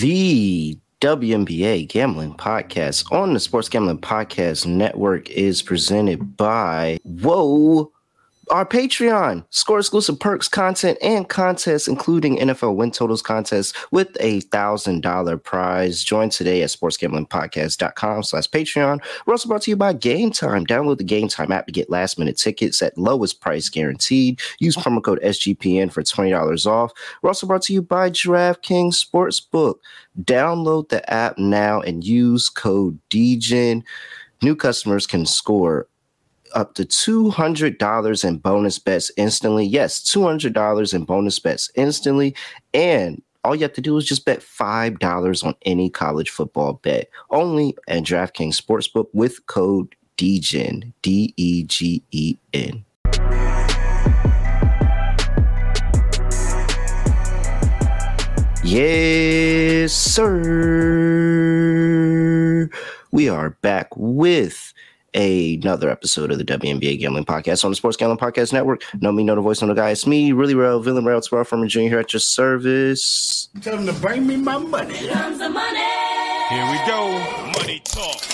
The WNBA Gambling Podcast on the Sports Gambling Podcast Network is presented by Whoa our Patreon, score exclusive perks, content, and contests, including NFL win totals contests with a thousand dollar prize. Join today at sportsgamblingpodcast.com slash Patreon. We're also brought to you by Game Time. Download the Game Time app to get last minute tickets at lowest price guaranteed. Use promo code SGPN for $20 off. We're also brought to you by DraftKings Sportsbook. Download the app now and use code DEGEN. New customers can score up to $200 in bonus bets instantly. Yes, $200 in bonus bets instantly. And all you have to do is just bet $5 on any college football bet only at DraftKings Sportsbook with code DEGEN, D E G E N. Yes, sir. We are back with another episode of the WNBA Gambling Podcast on the Sports Gambling Podcast Network. Know me, know the voice, know the guy. It's me, really real, villain, real, Sparrow from Junior here at your service. Tell them to bring me my money. Here comes the money. Here we go. Money talk.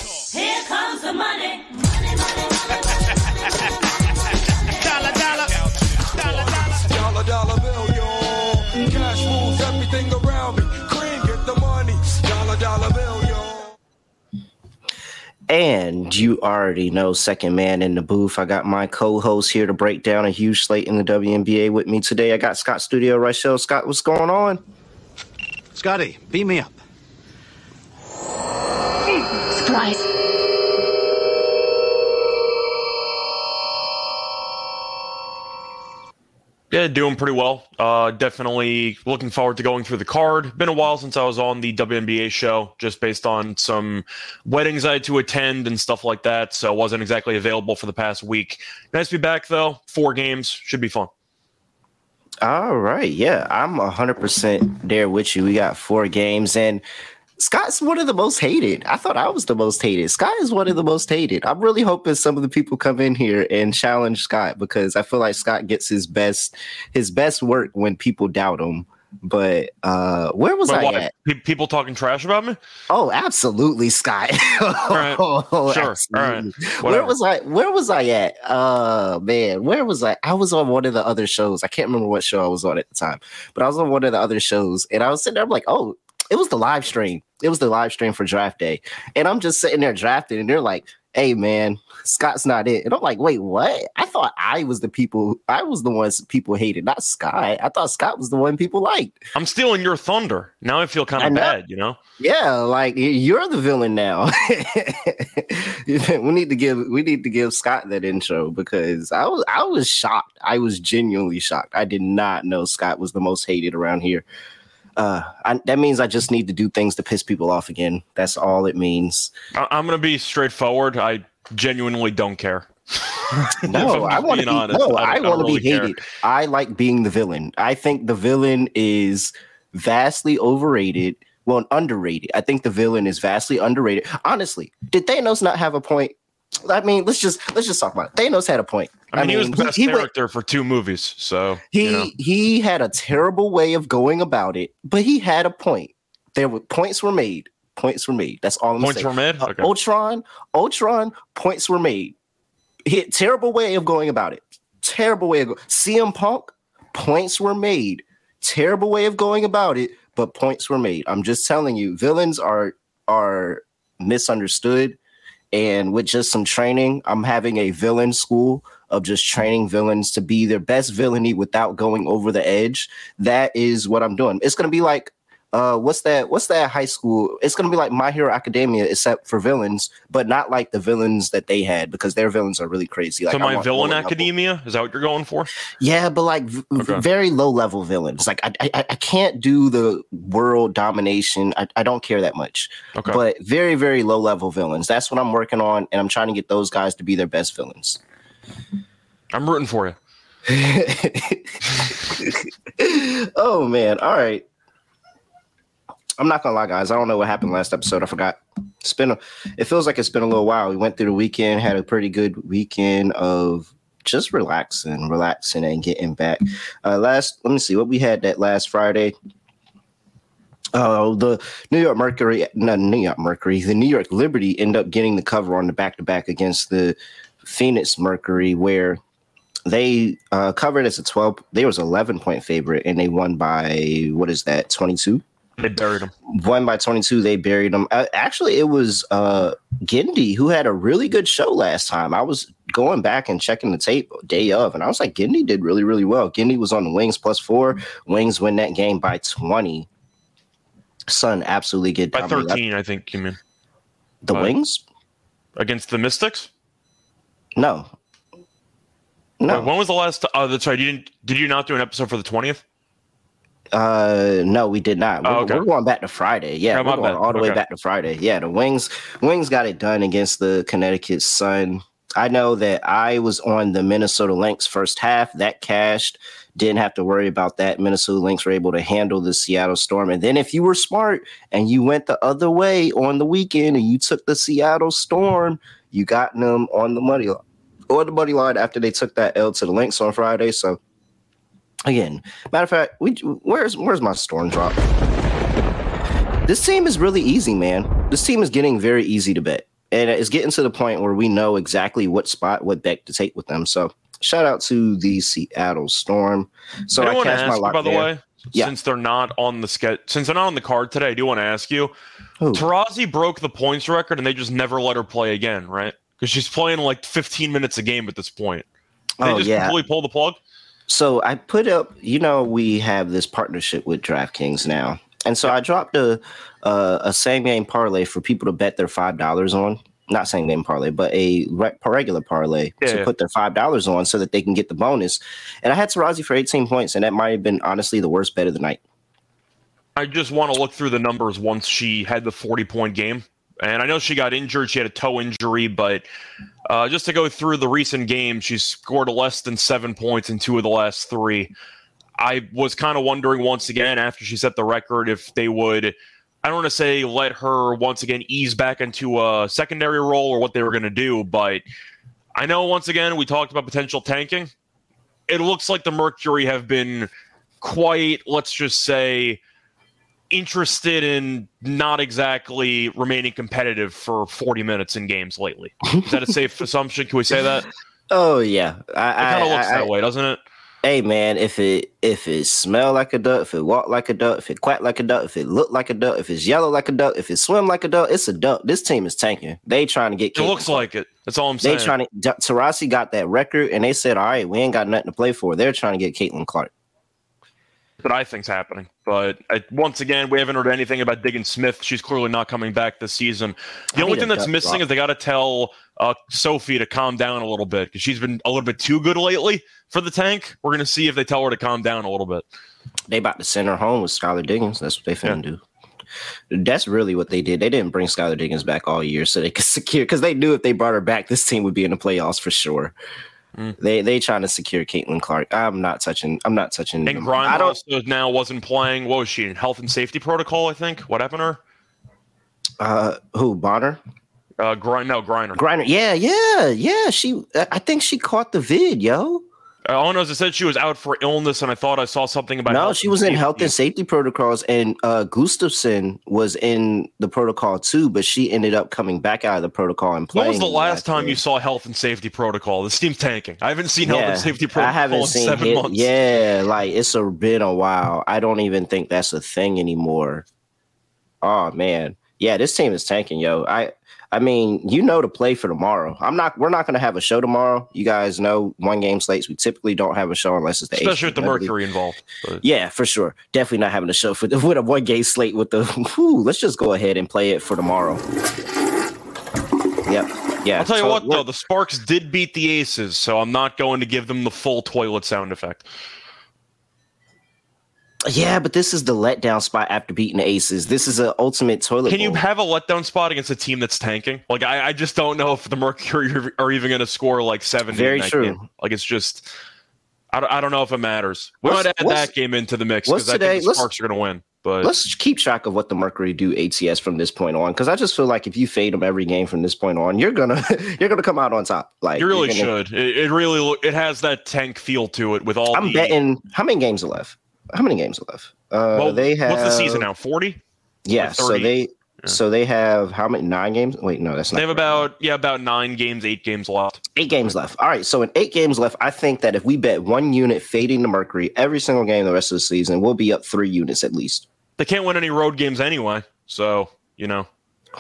And you already know, second man in the booth. I got my co-host here to break down a huge slate in the WNBA with me today. I got Scott Studio Reichel. Scott, what's going on? Scotty, beam me up. Surprise. Yeah, doing pretty well. Uh, definitely looking forward to going through the card. Been a while since I was on the WNBA show, just based on some weddings I had to attend and stuff like that. So I wasn't exactly available for the past week. Nice to be back though. Four games should be fun. All right. Yeah, I'm 100% there with you. We got four games, and Scott's one of the most hated. I thought I was the most hated. Scott is one of the most hated. I'm really hoping some of the people come in here and challenge Scott because I feel like Scott gets his best his best work when people doubt him. But uh where was But I what, at? pe- people talking trash about me? Oh, absolutely, Scott. right. Oh, Sure. All right. absolutely. Where was I? Where was I at? Uh man, where was I? I was on one of the other shows. I can't remember what show I was on at the time, but I was on one of the other shows, and I was sitting there. I'm like, oh, it was the live stream. It was the live stream for draft day, and I'm just sitting there drafting, and they're like, hey man, Scott's not it, and I'm like, wait, what? I thought I was the people. I was the ones people hated, not Scott. I thought Scott was the one people liked. I'm stealing your thunder. Now I feel kind of bad, you know? Yeah, like you're the villain now. we need to give we need to give Scott that intro because I was I was shocked. I was genuinely shocked. I did not know Scott was the most hated around here. Uh, I, that means I just need to do things to piss people off again. That's all it means. I- I'm going to be straightforward. I genuinely don't care. No, I want to be honest, no, I I, want to be really care. hated. I like being the villain. I think the villain is vastly overrated. Well, underrated. I think the villain is vastly underrated. Honestly, did Thanos not have a point? I mean, let's just let's just talk about it. Thanos had a point. I mean, he was the best he character for two movies. So, he you know. he had a terrible way of going about it, but he had a point. There were points were made. Points were made. That's all I'm points saying. were made. Uh, Ultron, Ultron, points were made. He had terrible way of going about it. Terrible way of go- CM Punk, points were made. Terrible way of going about it, but points were made. I'm just telling you, villains are are misunderstood. And with just some training, I'm having a villain school of just training villains to be their best villainy without going over the edge. That is what I'm doing. It's gonna be like uh what's that what's that high school it's gonna be like my hero academia except for villains but not like the villains that they had because their villains are really crazy like so, my villain lower level. academia is that what you're going for? yeah but like v- Okay. very low level villains like I, I i can't do the world domination i, I don't care that much Okay. but very very low level villains that's what i'm working on and i'm trying to get those guys to be their best villains I'm rooting for you. oh man. All right. I'm not gonna lie guys. I don't know what happened last episode. I forgot. It's been a, it feels like it's been a little while. We went through the weekend had a pretty good weekend of just relaxing relaxing and getting back. Uh last let me see what we had that last friday? Oh, the New York Mercury, not New York Mercury, the New York Liberty end up getting the cover on the back to back against the Phoenix Mercury, where they uh, covered as a 12, they was 11 point favorite and they won by, what is that, 22? They buried them Won by 22, they buried them. Uh, actually, it was uh, Gindy who had a really good show last time. I was going back and checking the tape day of, and I was like, Gindy did really, really well. Gindy was on the Wings plus four. Wings win that game by 20. son absolutely get By 13, I think you mean. The Wings? Against the Mystics? No. No. Wait, when was the last oh that's right. You didn't did you not do an episode for the 20th? Uh, no, we did not. We're, Oh, okay. we're going back to Friday. Yeah, we're going bad. all the way back to Friday. Yeah, the Wings Wings got it done against the Connecticut Sun. I know that I was on the Minnesota Lynx first half. That cashed. Didn't have to worry about that. Minnesota Lynx were able to handle the Seattle Storm. And then if you were smart and you went the other way on the weekend and you took the Seattle Storm, you got them on the money line. Or the money line after they took that L to the Lynx on Friday. So again, matter of fact, we where's where's my storm drop? This team is really easy, man. This team is getting very easy to bet, and it's getting to the point where we know exactly what spot, what bet to take with them. So, shout out to the Seattle Storm. So I I, want to ask my you, by the there. way, Yeah. since they're not on the ske- since they're not on the card today, I do want to ask you. Who? Taurasi broke the points record and they just never let her play again, right? Because she's playing like 15 minutes a game at this point. They Oh just yeah. completely pull the plug. So I put up, you know, we have this partnership with DraftKings now, and so I dropped a uh, a same game parlay for people to bet their five dollars on. Not same game parlay, but a re- regular parlay Yeah, to yeah. put their five dollars on so that they can get the bonus. And I had Taurasi for eighteen points, and that might have been honestly the worst bet of the night. I just want to look through the numbers once she had the 40 point game. And I know she got injured. She had a toe injury, but uh, just to go through the recent games, she scored less than seven points in two of the last three. I was kind of wondering once again after she set the record if they would, I don't want to say let her once again ease back into a secondary role or what they were going to do, but I know once again we talked about potential tanking. It looks like the Mercury have been quite, let's just say, interested in not exactly remaining competitive for 40 minutes in games lately. Is that a safe assumption? Can we say that? Oh yeah, I, kind of I- looks I- that way, doesn't it? Hey man, if it if it smell like a duck, if it walk like a duck, if it quack like a duck, if it look like a duck, if it's yellow like a duck, if it swim like a duck, it's a duck. This team is tanking. They trying to get. It looks like it. That's all I'm saying. They trying to. Taurasi got that record, and they said, "All right, we ain't got nothing to play for." They're trying to get Caitlin Clark. That I think's happening. But I, once again, we haven't heard anything about Diggins-Smith. She's clearly not coming back this season. The I only thing that's missing drop. is they got to tell uh, Sophie to calm down a little bit because she's been a little bit too good lately for the tank. We're gonna see if they tell her to calm down a little bit. They about to send her home with Skylar Diggins. That's what they finna do. That's really what they did. They didn't bring Skylar Diggins back all year so they could secure because they knew if they brought her back, this team would be in the playoffs for sure. Mm. They they trying to secure Caitlin Clark. I'm not touching. I'm not touching. And. Grimes I don't. also now wasn't playing. What was she in health and safety protocol? I think. What happened to her? Uh, who Bonner? Uh, Grind, no, Griner. Griner. Yeah, yeah, yeah. She. I think she caught the vid, yo. All I know is it said she was out for illness, and I thought I saw something about. No, she was in safety. health and safety protocols, and uh, Gustafson was in the protocol too, but she ended up coming back out of the protocol and When playing. was the last time year. you saw health and safety protocol? This team's tanking. I haven't seen health and safety protocol I haven't in seen seven it. months. Yeah, like it's a been a while. I don't even think that's a thing anymore. Oh man, yeah, this team is tanking, yo. I, I mean, you know to play for tomorrow. I'm not. We're not going to have a show tomorrow. You guys know one game slates. We typically don't have a show unless it's the especially with the Mercury involved. But Yeah, for sure. Definitely not having a show for the, with a one game slate with the. Whew, let's just go ahead and play it for tomorrow. Yep. Yeah. I'll tell you so what, though, the Sparks did beat the Aces, so I'm not going to give them the full toilet sound effect. Yeah, but this is the letdown spot after beating the Aces. This is an ultimate toilet. Can you have a letdown spot against a team that's tanking? Like, I, I just don't know if the Mercury are- even going to score like 70. Very true. game. Like, it's just, I don't, I don't know if it matters. We What's- might add that game into the mix because I think the Sparks are going to win. But Let's keep track of what the Mercury do ATS from this point on, because I just feel like if you fade them every game from this point on, you're gonna you're gonna come out on top. Like you really gonna- should. It, it really, it has that tank feel to it with all I'm the. betting. How many games are left? How many games are left? Uh, well, they have what's the season now? 40? Yeah, so they Yeah. so they have how many nine games? Wait, no, that's not They have correct. about yeah about nine games, eight games left. eight games left. All right, so in eight games left, I think that if we bet one unit fading the Mercury every single game the rest of the season, we'll be up three units at least. They can't win any road games anyway, so you know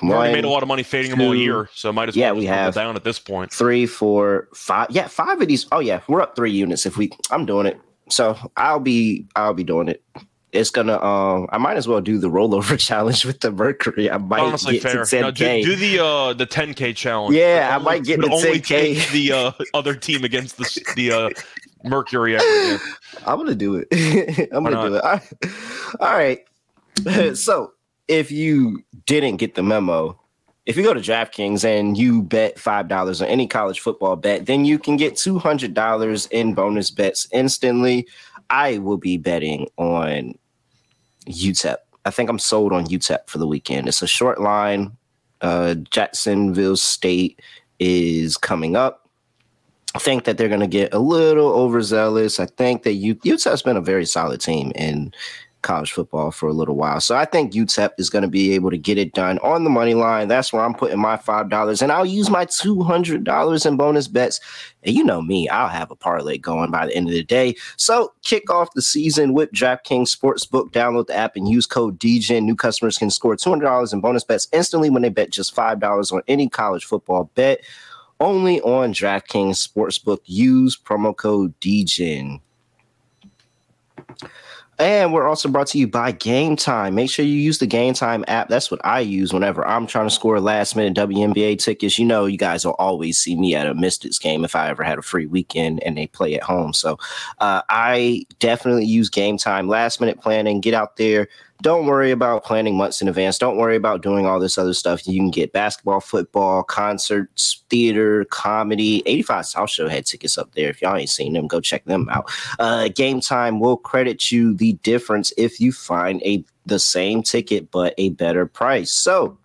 we One, already made a lot of money fading them all year, so might as well Yeah, we have. down at this point. three, four, five. Yeah, five of these. Oh yeah, we're up three units if we. I'm doing it. So I'll be I'll be doing it. It's gonna. Um, I might as well do the rollover challenge with the Mercury. I might Honestly, get fair. to 10k. do, do the uh the 10k challenge. Yeah, I Only- might get the 10K. take the uh, other team against the the uh, Mercury. I'm gonna do it. I'm Why gonna do it. All right. so if you didn't get the memo, if you go to DraftKings and you bet five dollars on any college football bet, then you can get two hundred dollars in bonus bets instantly. I will be betting on UTEP. I think I'm sold on UTEP for the weekend. It's a short line. Uh, Jacksonville State is coming up. I think that they're going to get a little overzealous. I think that U- UTEP's been a very solid team in college football for a little while. So I think UTEP is going to be able to get it done on the money line. That's where I'm putting my $5 and I'll use my $200 in bonus bets. And you know me, I'll have a parlay going by the end of the day. So kick off the season with DraftKings Sportsbook. Download the app and use code DEGEN. New customers can score $200 in bonus bets instantly when they bet just $5 on any college football bet only on DraftKings Sportsbook. Use promo code DEGEN. And we're also brought to you by Game Time. Make sure you use the Game Time app. That's what I use whenever I'm trying to score last minute WNBA tickets. You know, you guys will always see me at a Mystics game if I ever had a free weekend and they play at home. So uh, I definitely use Game Time last minute planning. Get out there. Don't worry about planning months in advance. Don't worry about doing all this other stuff. You can get basketball, football, concerts, theater, comedy. 85 South Show had tickets up there. If y'all ain't seen them, go check them out. Uh, Game Time will credit you the difference if you find a the same ticket but a better price. So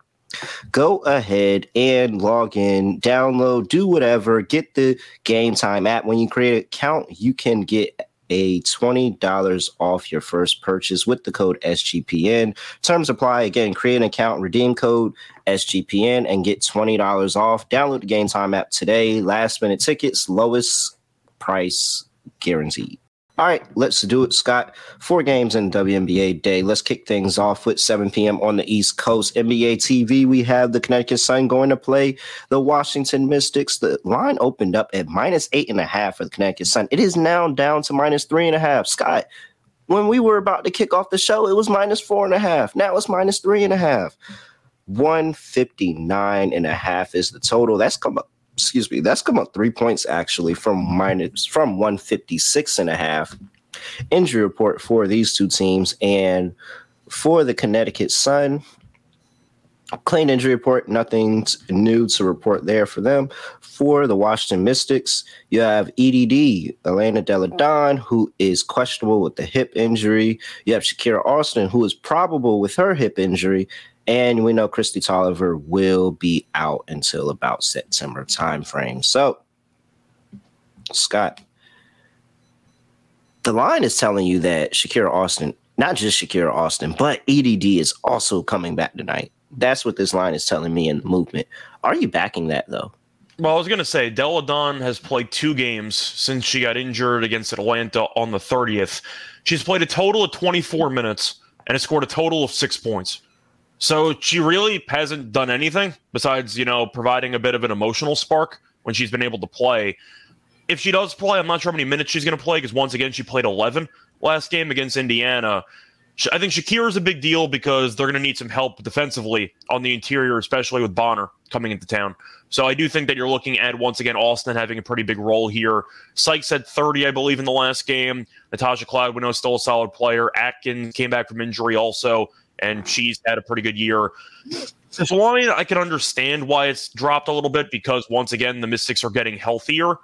go ahead and log in, download, do whatever, get the Game Time app. When you create an account, you can get a $20 off your first purchase with the code SGPN. Terms apply. Again, create an account, redeem code SGPN, and get $20 off. Download the Game Time app today. Last minute tickets, lowest price guaranteed. All right, let's do it, Scott. Four games in WNBA day. Let's kick things off with 7 p.m. on the East Coast. NBA TV, we have the Connecticut Sun going to play the Washington Mystics. The line opened up at minus eight and a half for the Connecticut Sun. It is now down to minus three and a half. Scott, when we were about to kick off the show, it was minus four and a half. Now it's minus three and a half. 159 and a half is the total. That's come up, excuse me, that's come up three points actually from minus from 156 and a half. Injury report for these two teams and for the Connecticut Sun. Clean injury report, nothing new to report there for them. For the Washington Mystics, you have EDD, Elena Delle Donne, who is questionable with the hip injury. You have Shakira Austin, who is probable with her hip injury. And we know Kristi Toliver will be out until about September timeframe. So, Scott, the line is telling you that Shakira Austin, not just Shakira Austin, but EDD is also coming back tonight. That's what this line is telling me in the movement. Are you backing that though? Well, I was going to say, Delle Donne has played two games since she got injured against Atlanta on the 30th. She's played a total of 24 minutes and has scored a total of six points. So she really hasn't done anything besides, you know, providing a bit of an emotional spark when she's been able to play. If she does play, I'm not sure how many minutes she's going to play because once again, she played 11 last game against Indiana. I think Shakira is a big deal because they're going to need some help defensively on the interior, especially with Bonner coming into town. So I do think that you're looking at once again Austin having a pretty big role here. Sykes had 30, I believe, in the last game. Natasha Cloud, we know, still a solid player. Atkins came back from injury also, and she's had a pretty good year. Line, I can understand why it's dropped a little bit because once again the Mystics are getting healthier.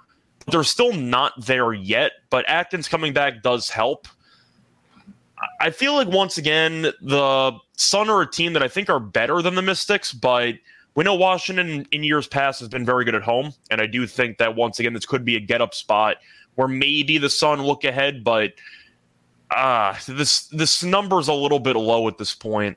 They're still not there yet, but Atkins coming back does help. I feel like once again the Sun are a team that I think are better than the Mystics, but we know Washington in years past has been very good at home, and I do think that once again this could be a get up spot where maybe the Sun look ahead, but uh this this number's a little bit low at this point.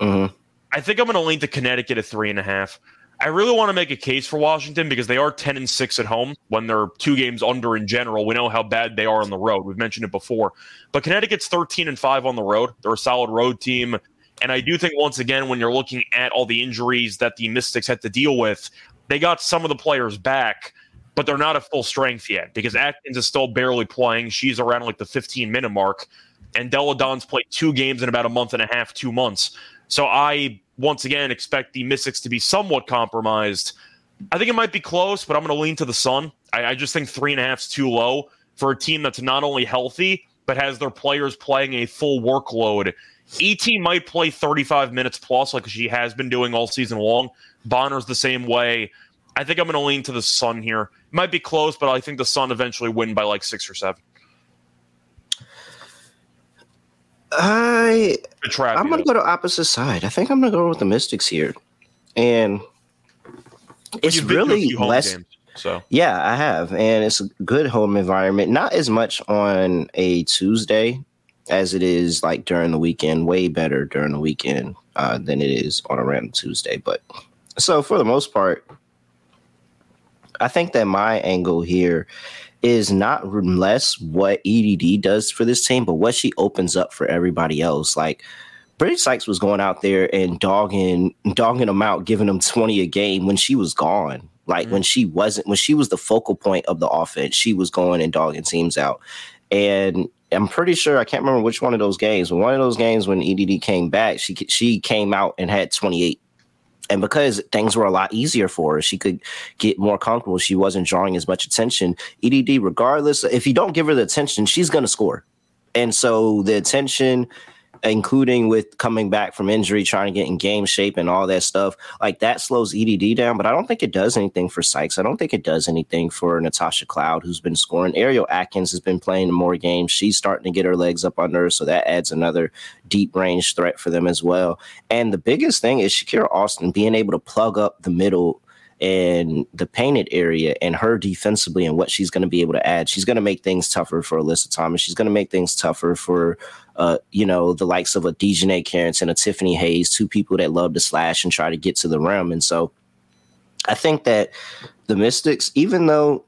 Mhm. I think I'm going to lean to Connecticut at three and a half. I really want to make a case for Washington because they are 10 and 6 at home when they're two games under in general. We know how bad they are on the road. We've mentioned it before. But Connecticut's 13 and 5 on the road. They're a solid road team. And I do think, once again, when you're looking at all the injuries that the Mystics had to deal with, they got some of the players back, but they're not at full strength yet because mm-hmm. Atkins is still barely playing. She's around like the 15 minute mark. And Delle Donne's played two games in about a month and a half, two months. So I once again expect the Mystics to be somewhat compromised. I think it might be close, but I'm going to lean to the Sun. I, I just think three and a half is too low for a team that's not only healthy but has their players playing a full workload. AT might play 35 minutes plus, like she has been doing all season long. Bonner's the same way. I think I'm going to lean to the Sun here. Might be close, but I think the Sun eventually win by like six or seven. I. I'm gonna go to opposite side. I think I'm gonna go with the Mystics here, and it's You've been to a really less. games, so Yeah, I have, and it's a good home environment. Not as much on a Tuesday as it is like during the weekend. Way better during the weekend uh, than it is on a random Tuesday. But so for the most part, I think that my angle here is not less what EDD does for this team, but what she opens up for everybody else. Like Brittney Sykes was going out there and dogging dogging them out, giving them 20 a game when she was gone. Like mm-hmm. when she wasn't when she was the focal point of the offense, she was going and dogging teams out. And I'm pretty sure I can't remember which one of those games, but one of those games when EDD came back, she she came out and had 28 and because things were a lot easier for her, she could get more comfortable. She wasn't drawing as much attention. EDD, regardless, if you don't give her the attention, she's going to score. And so the attention, including with coming back from injury, trying to get in game shape and all that stuff, like that slows EDD down. But I don't think it does anything for Sykes. I don't think it does anything for Natasha Cloud, who's been scoring. Ariel Atkins has been playing more games. She's starting to get her legs up under her. So that adds another deep range threat for them as well. And the biggest thing is Shakira Austin being able to plug up the middle and the painted area and her defensively and what she's going to be able to add. She's going to make things tougher for Alyssa Thomas. She's going to make things tougher for, uh, you know, the likes of a DiJonai Carrington, and a Tiffany Hayes, two people that love to slash and try to get to the rim. And so I think that the Mystics, even though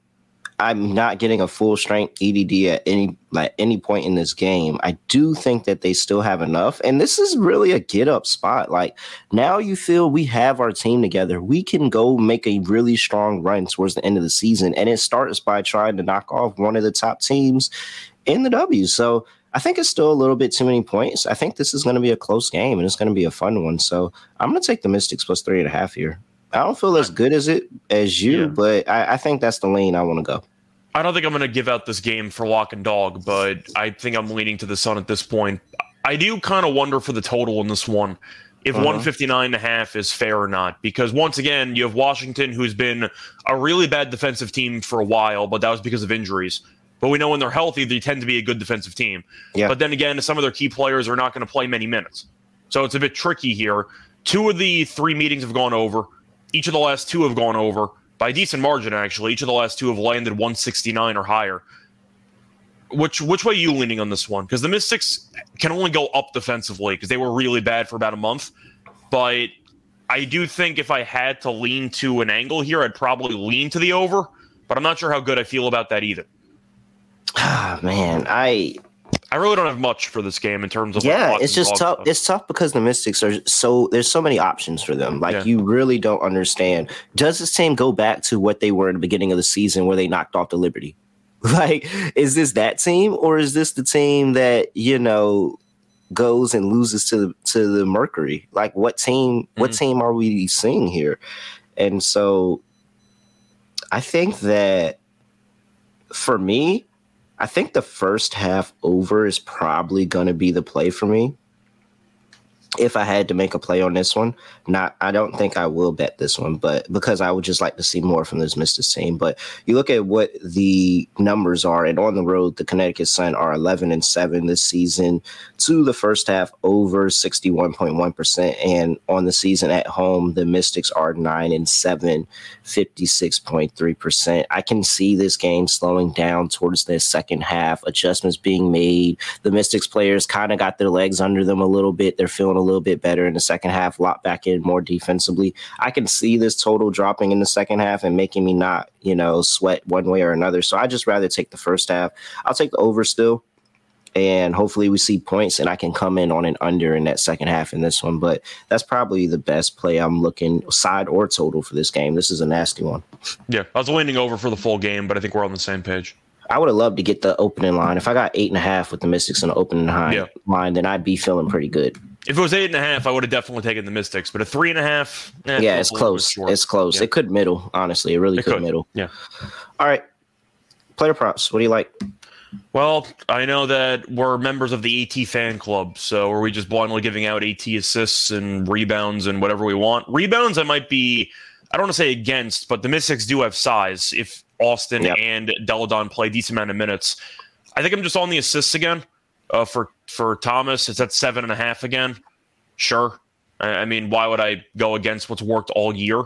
I'm not getting a full strength EDD at any like any point in this game. I do think that they still have enough, and this is really a get up spot. Like now, you feel we have our team together. We can go make a really strong run towards the end of the season, and it starts by trying to knock off one of the top teams in the W. So I think it's still a little bit too many points. I think this is going to be a close game, and it's going to be a fun one. So I'm going to take the Mystics plus three and a half here. I don't feel as good as it as you, Yeah. but I, I think that's the lane I want to go. I don't think I'm going to give out this game for lock and dog, but I think I'm leaning to the Sun at this point. I do kind of wonder for the total in this one if Uh-huh. 159 and a half is fair or not because once again you have Washington who's been a really bad defensive team for a while but that was because of injuries but we know when they're healthy they tend to be a good defensive team. Yeah. but then again some of their key players are not going to play many minutes. So it's a bit tricky here. Two of the three meetings have gone over. Each of the last two have gone over. By a decent margin actually. Each of the last two have landed 169 or higher. Which which way are you leaning on this one? Because the mystics can only go up defensively because they were really bad for about a month. But i do think if i had to lean to an angle here i'd probably lean to the over but i'm not sure how good i feel about that either Ah, man, I i really don't have much for this game in terms of yeah, lock it's just tough. stuff. It's tough because the Mystics are so there's so many options for them. Like Yeah. you really don't understand. Does this team go back to what they were in the beginning of the season where they knocked off the Liberty? Like, is this that team or is this the team that you know goes and loses to the to the Mercury? Like, what team? What Mhm. team are we seeing here? And so, I think that for me, I think the first half over is probably going to be the play for me. If I had to make a play on this one, not I don't think I will bet this one, but because I would just like to see more from this Mystics team. But you look at what the numbers are, and on the road, the Connecticut Sun are 11 and 7 this season to the first half over 61.1%. And on the season at home, the Mystics are 9 and 7, 56.3%. I can see this game slowing down towards the second half, adjustments being made. The Mystics players kind of got their legs under them a little bit. They're feeling a little bit better in the second half, lock back in more defensively. I can see this total dropping in the second half and making me not, you know, sweat one way or another. So I just rather take the first half. I'll take the over still and hopefully we see points and I can come in on an under in that second half in this one. But that's probably the best play I'm looking side or total for this game. This is a nasty one. Yeah, I was leaning over for the full game, but I think we're on the same page. I would have loved to get the opening line. If I got eight and a half with the Mystics in the opening line, Yeah. line then I'd be feeling pretty good. If it was eight and a half, I would have definitely taken the Mystics. But a three and a half, eh, yeah, it's a little bit close. It's close. Yeah. It could middle, honestly. It really It could, could. middle. Yeah. All right. Player props. What do you like? Well, I know that we're members of the AT fan club, so are we just blindly giving out AT assists and rebounds and whatever we want? Rebounds, I might be, I don't want to say against, but the Mystics do have size. If Austin Yep. and Delle Donne play a decent amount of minutes, I think I'm just on the assists again. Uh, for for Thomas, it's at seven and a half again. Sure, I, mean, why would I go against what's worked all year?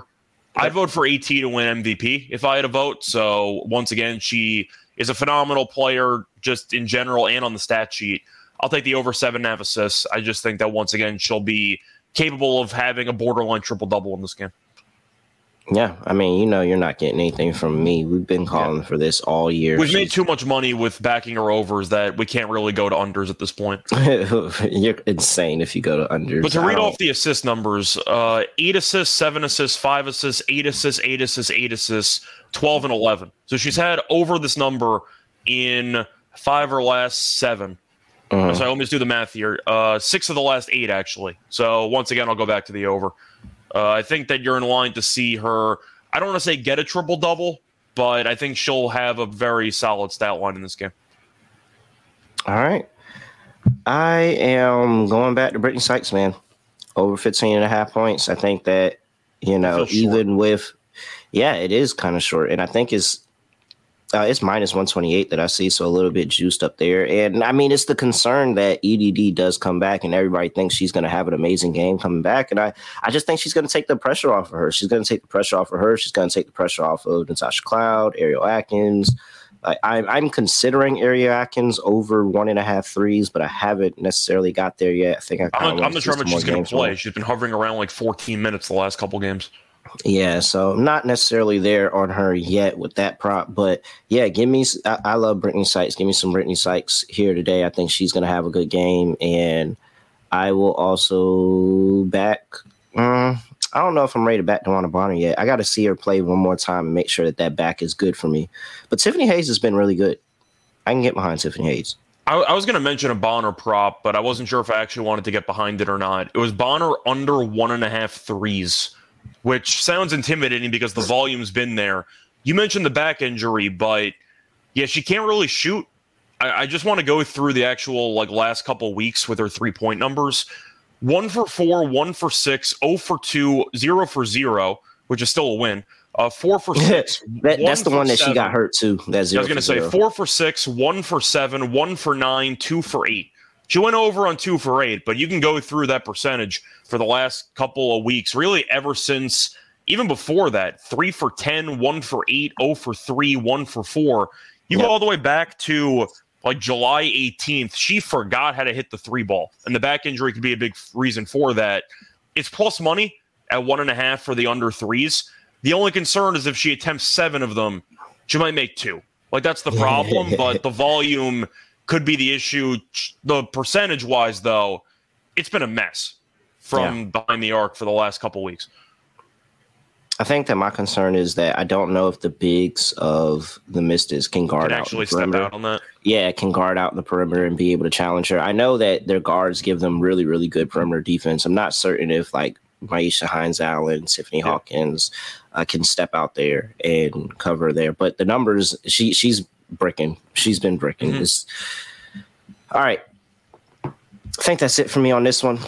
I'd vote for AT to win MVP if I had a vote. So once again, she is a phenomenal player just in general and on the stat sheet. I'll take the over seven and a half assists. I just think that once again she'll be capable of having a borderline triple double in this game. Yeah, I mean, you know, you're not getting anything from me. We've been calling for this all year. We've made too much money with backing her overs that we can't really go to unders at this point. you're insane if you go to unders. But to read off the assist numbers, uh, eight assists, seven assists, five assists, eight assists, eight assists, eight assists, 12 and 11. So she's had over this number in five or last seven. Mhm. So I almost do the math here. Uh, six of the last eight, actually. So once again, I'll go back to the over. Uh, I think that you're in line to see her. I don't want to say get a triple double, but I think she'll have a very solid stat line in this game. All right. I am going back to Brittney Sykes, man. Over 15 and a half points. I think that, you know, short. even with, yeah, it is kind of short. And I think it's, uh, it's minus 128 that I see, so a little bit juiced up there. And I mean, it's the concern that EDD does come back, and everybody thinks she's going to have an amazing game coming back. And I, I just think she's going to take the pressure off of her. She's going to take the pressure off of her. She's going to take the pressure off of Natasha Cloud, Ariel Atkins. I, I'm, I'm considering Ariel Atkins over one and a half threes, but I haven't necessarily got there yet. I think I I'm not, I'm want not sure see how much some she's going to play. She's been hovering around like 14 minutes the last couple games. Yeah, so not necessarily there on her yet with that prop, but yeah, give me. I, I love Brittney Sykes. Give me some Brittney Sykes here today. I think she's to have a good game, and I will also back. mm, I don't know if I'm ready to back DeWanna Bonner yet. I got to see her play one more time and make sure that that back is good for me. But Tiffany Hayes has been really good. I can get behind Tiffany Hayes. I, I was going to mention a Bonner prop, but I wasn't sure if I actually wanted to get behind it or not. It was Bonner under one and a half threes, which sounds intimidating because the volume's been there. You mentioned the back injury, but yeah, she can't really shoot. I, I just want to go through the actual like last couple weeks with her three point numbers. One for four, one for six, oh for two, zero for zero, which is still a win. Uh, four for six. That, that's the one that she got hurt too. That's I was going to say four for six, one for seven, one for nine, two for eight. She went over on two for eight, but you can go through that percentage for the last couple of weeks, really ever since even before that three for 10, one for eight, oh for three, one for four. You Yep. go all the way back to like July 18th. She forgot how to hit the three ball, and the back injury could be a big reason for that. It's plus money at one and a half for the under threes. The only concern is if she attempts seven of them, she might make two. Like that's the problem, but the volume could be the issue. The percentage wise, though, it's been a mess from behind the arc for the last couple weeks. I think that my concern is that I don't know if the bigs of the Mystics can guard Can out actually step perimeter. out on that. Yeah, can guard out the perimeter and be able to challenge her. I know that their guards give them really, really good perimeter defense. I'm not certain if like Myisha Hines-Allen, Tiffany Yeah. Hawkins uh, can step out there and cover there. But the numbers, she she's bricking. She's been bricking. Mhm. It's- all right. I think that's it for me on this one.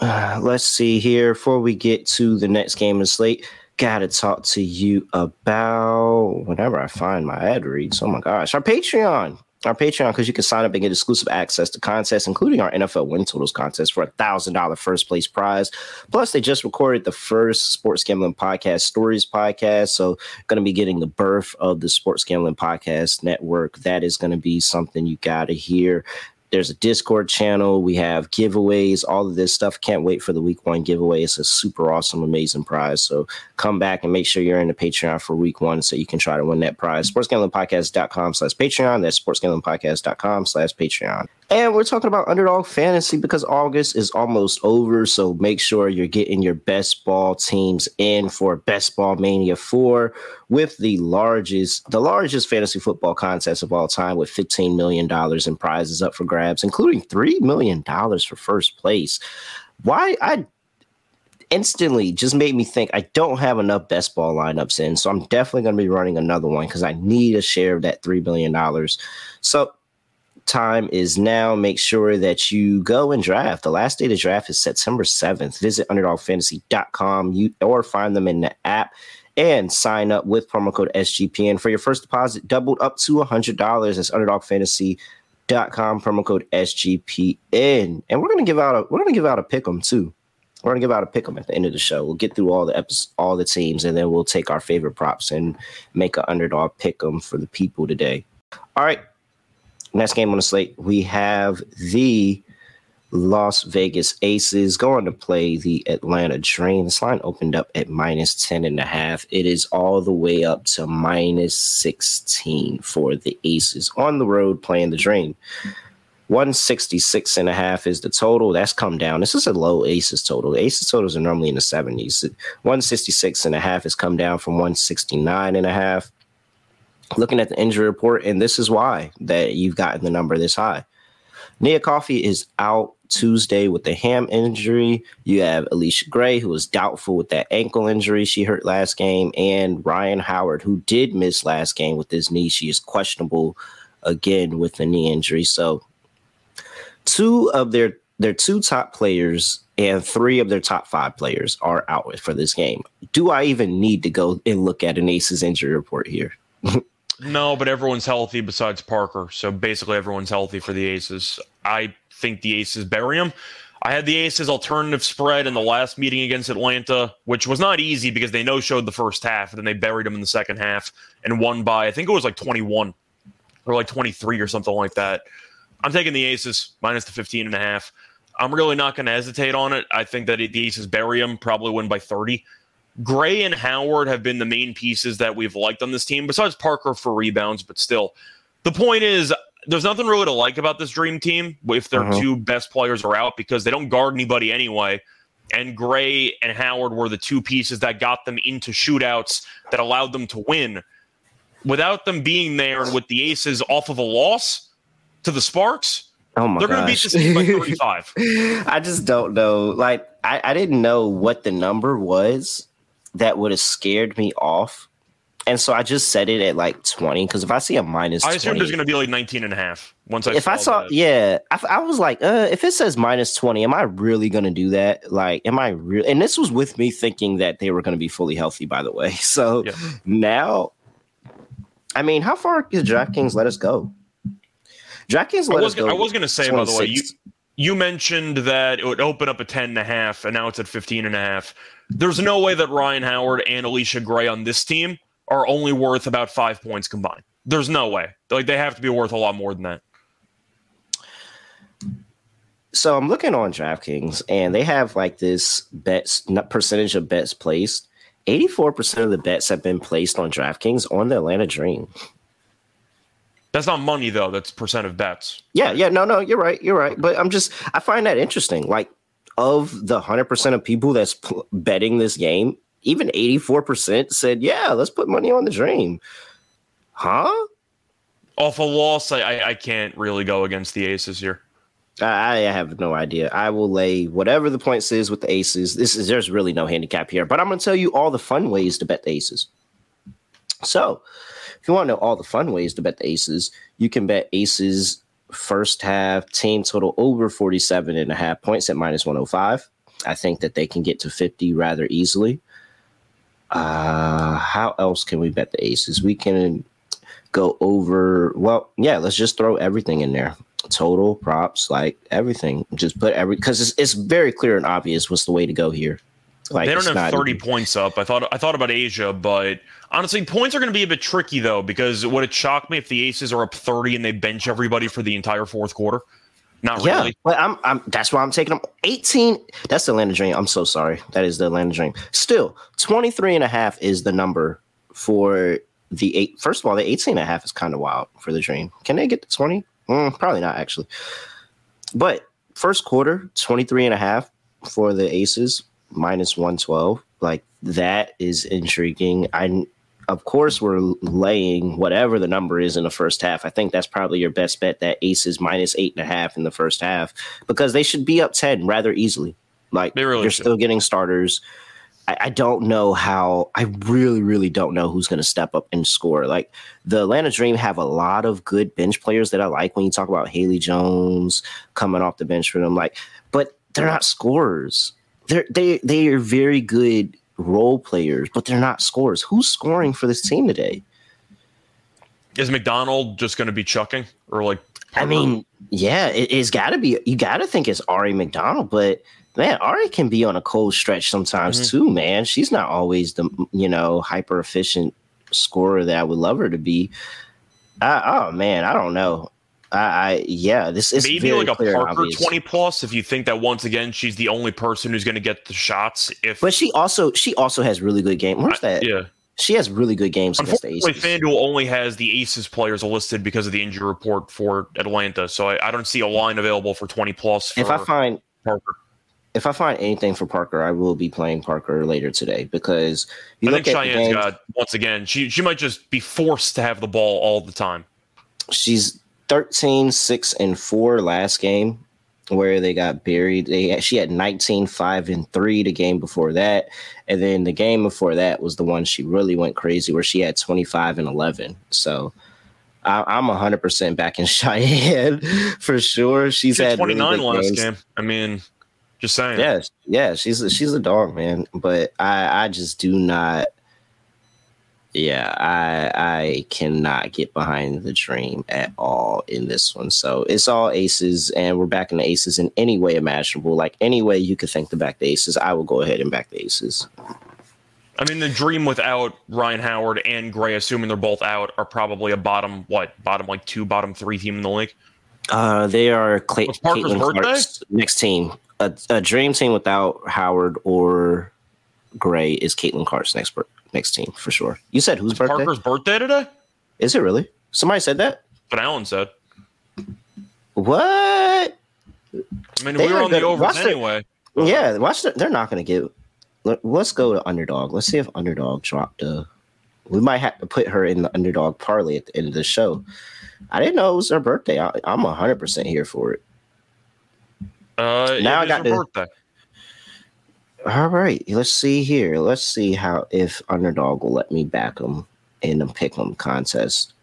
Uh, let's see here. Before we get to the next game of slate, gotta talk to you about whenever I find my ad reads. Oh my gosh, our Patreon. Our Patreon, because you can sign up and get exclusive access to contests, including our NFL win totals contest for a thousand dollar first place prize. Plus, they just recorded the first sports gambling podcast stories podcast. So, going to be getting the birth of the sports gambling podcast network. That is going to be something you got to hear there's a Discord channel. We have giveaways, all of this stuff. Can't wait for the week one giveaway. It's a super awesome, amazing prize. So come back and make sure you're in the Patreon for week one so you can try to win that prize. SportsGamblingPodcast.com slash Patreon. That's SportsGamblingPodcast.com slash Patreon. And we're talking about underdog fantasy because August is almost over. So make sure you're getting your best ball teams in for Best Ball Mania 4 with the largest, the largest fantasy football contest of all time with $15 million in prizes up for grabs, including $3 million for first place. Why I instantly just made me think I don't have enough best ball lineups in. So I'm definitely going to be running another one because I need a share of that $3 billion. So time is now. Make sure that you go and draft. The last day to draft is September 7th. Visit underdogfantasy.com you, or find them in the app and sign up with promo code SGPN for your first deposit doubled up to $100. That's underdogfantasy.com promo code SGPN. And we're going to give out a we're going to give out a pick 'em too. We're gonna give out a pick 'em at the end of the show. We'll get through all the episodes, all the teams, and then we'll take our favorite props and make an underdog pick 'em for the people today. All right, next game on the slate, we have the Las Vegas Aces going to play the Atlanta Dream. This line opened up at minus 10 and a half. It is all the way up to minus 16 for the Aces on the road playing the Dream. 166 and a half is the total. That's come down. This is a low Aces total. Aces totals are normally in the 70s. 166 and a half has come down from 169 and a half looking at the injury report, and this is why that you've gotten the number this high. Nia Coffey is out Tuesday with the ham injury. You have Allisha Gray, who was doubtful with that ankle injury she hurt last game, and Rhyne Howard, who did miss last game with his knee. She is questionable again with the knee injury. So, two of their their two top players and three of their top five players are out for this game. Do I even need to go and look at an Aces injury report here? No, but everyone's healthy besides Parker. So basically, everyone's healthy for the Aces. I think the Aces bury them. I had the Aces alternative spread in the last meeting against Atlanta, which was not easy because they no showed the first half, and then they buried them in the second half and won by, I think it was like 21 or like 23 or something like that. I'm taking the Aces minus the 15 and a half. I'm really not going to hesitate on it. I think that the Aces bury them, probably win by 30. Gray and Howard have been the main pieces that we've liked on this team, besides Parker for rebounds, but still. The point is, there's nothing really to like about this dream team if their Uh-huh. two best players are out because they don't guard anybody anyway. And Gray and Howard were the two pieces that got them into shootouts that allowed them to win. Without them being there and with the Aces off of a loss to the Sparks, Oh my they're going to beat this team by 35. I just don't know. Like, I, I didn't know what the number was that would have scared me off. And so I just set it at like 20 because if I see a minus I 20, assume there's going to be like 19 and a half once I if I saw, that. yeah, I, I was like, uh, if it says minus 20, am I really going to do that? Like, am I real? And this was with me thinking that they were going to be fully healthy, by the way. So Yeah. now, I mean, how far does DraftKings let us go? DraftKings I let was, us go. I was going to say, by the way, you, 26. You mentioned that it would open up at 10 and a half, and now it's at 15 and a half. There's no way that Rhyne Howard and Allisha Gray on this team are only worth about five points combined. There's no way. Like they have to be worth a lot more than that. so I'm looking on DraftKings and they have like this bets percentage of bets placed. 84% of the bets have been placed on DraftKings on the Atlanta Dream. That's not money though. That's percent of bets. Yeah, yeah, no, no, you're right, you're right. But I'm just, I find that interesting. Like, of the 100% of people that's pl- betting this game, even 84% said, yeah, let's put money on the Dream. Huh? Off a loss, I, I, I can't really go against the Aces here. I, I have no idea. I will lay whatever the points is with the aces. This is there's really no handicap here, but I'm going to tell you all the fun ways to bet the aces. So, if you want to know all the fun ways to bet the aces, you can bet aces first half team total over 47 and a half points at minus 105. I think that they can get to 50 rather easily. Uh, how else can we bet the aces? We can go over. Well, yeah, let's just throw everything in there. Total props, like everything. Just put every because it's it's very clear and obvious what's the way to go here. Like they don't have not 30 points up. I thought I thought about A'ja, but honestly, points are going to be a bit tricky though because would it shock me if the Aces are up 30 and they bench everybody for the entire fourth quarter? Not Yeah, really. but I'm, I'm. That's why I'm taking them. 18. That's the Atlanta Dream. I'm so sorry. That is the Atlanta Dream. Still, 23 and a half is the number for the eight. First of all, the 18 and a half is kind of wild for the Dream. Can they get to 20? Mm, probably not, actually. But first quarter, 23 and a half for the Aces, minus 112. Like, that is intriguing. I, of course, we're laying whatever the number is in the first half. I think that's probably your best bet. That Aces minus eight and a half in the first half because they should be up 10 rather easily. Like, They really you're should. still getting starters. I, I don't know how. I really, really don't know who's going to step up and score. Like the Atlanta Dream have a lot of good bench players that I like. When you talk about Haley Jones coming off the bench for them, like, but they're not scorers. They're they they are very good role players, but they're not scorers. Who's scoring for this team today? Is McDonald just going to be chucking or like? I mean, yeah, it, it's got to be. You got to think it's Aari McDonald, but man, Aari can be on a cold stretch sometimes Mhm. too. Man, she's not always the you know hyper efficient scorer that I would love her to be. I, oh man, I don't know. I, I yeah, this is maybe like a Parker twenty plus. If you think that once again she's the only person who's going to get the shots. If But she also she also has really good game. Where's that? yeah, She has really good games against the Aces. FanDuel only has the Aces players listed because of the injury report for Atlanta. So I, I don't see a line available for twenty plus. For If I find Parker, if I find anything for Parker, I will be playing Parker later today because you I look think Cheyenne's games, got once again. She she might just be forced to have the ball all the time. she's 13 6 and 4 last game where they got buried they she had 19 5 and 3 the game before that and then the game before that was the one she really went crazy where she had 25 and 11 so I, i'm 100% back in cheyenne for sure she's She had had twenty really last games. game. I mean, just saying. yeah yeah she's a, she's a dog man but i i just do not yeah i i cannot get behind the dream at all in this one so it's all aces and we're backing the aces in any way imaginable like any way you could think to back the aces i will go ahead and back the aces I mean, the dream without Rhyne Howard and Gray, assuming they're both out, are probably a bottom what bottom like two, bottom three team in the league. uh they are Clay- Caitlin birthday? Clark's next team a, a dream team without howard or gray is caitlin clark's next bir- next team for sure you said whose birthday Parker's birthday today. is it really somebody said that But Alan said. What? I mean, They we were on the good. overs the- anyway. Yeah, watch. The, they're not going to get. Let, let's go to underdog. Let's see if underdog dropped a. We might have to put her in the underdog parlay at the end of the show. I didn't know it was her birthday. I, I'm hundred percent here for it. Uh, Now I got her to- birthday. All right, let's see here. Let's see how if underdog will let me back them in the pick 'em contest.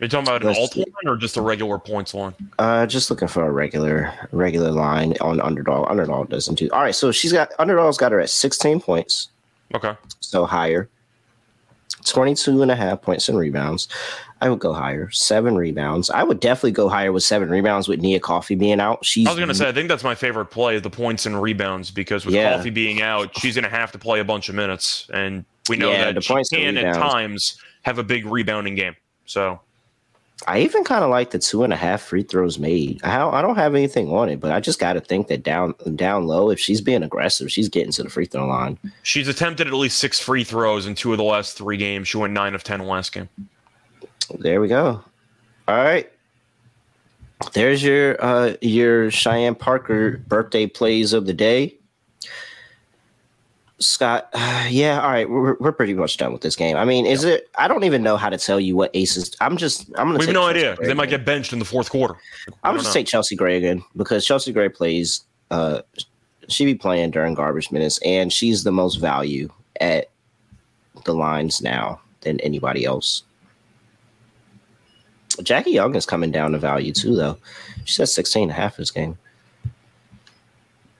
Are you talking about an Let's alt see. line or just a regular points line? Uh, just looking for a regular regular line on underdog. Underdog doesn't do. All right, so she's got underdog's got her at 16 points. Okay. so higher 22 and a half points and rebounds. I would go higher. Seven rebounds. I would definitely go higher with seven rebounds with Nia Coffey being out. She's I was gonna say I think that's my favorite play, the points and rebounds, because with Yeah. Coffey being out, she's gonna have to play a bunch of minutes, and we know Yeah, the that she can at times have a big rebounding game. So i even kind of like the two and a half free throws made. I, don't- I don't have anything on it but i just got to think that down down low if she's being aggressive she's getting to the free throw line. She's attempted at least six free throws in two of the last three games. She went nine of ten last game. there we go. All right. There's your uh your cheyenne parker birthday plays of the day Scott, yeah, all right, we're, we're pretty much done with this game. I mean, is it? I don't even know how to tell you what aces. I'm just, I'm gonna. We have no Chelsea idea. Gray They might get benched in the fourth quarter. I'm just take Chelsea Gray again because Chelsea Gray plays. Uh, she be playing during garbage minutes, and she's the most value at the lines now than anybody else. Jackie Young is coming down to value too, though. She's at 16 and a half this game.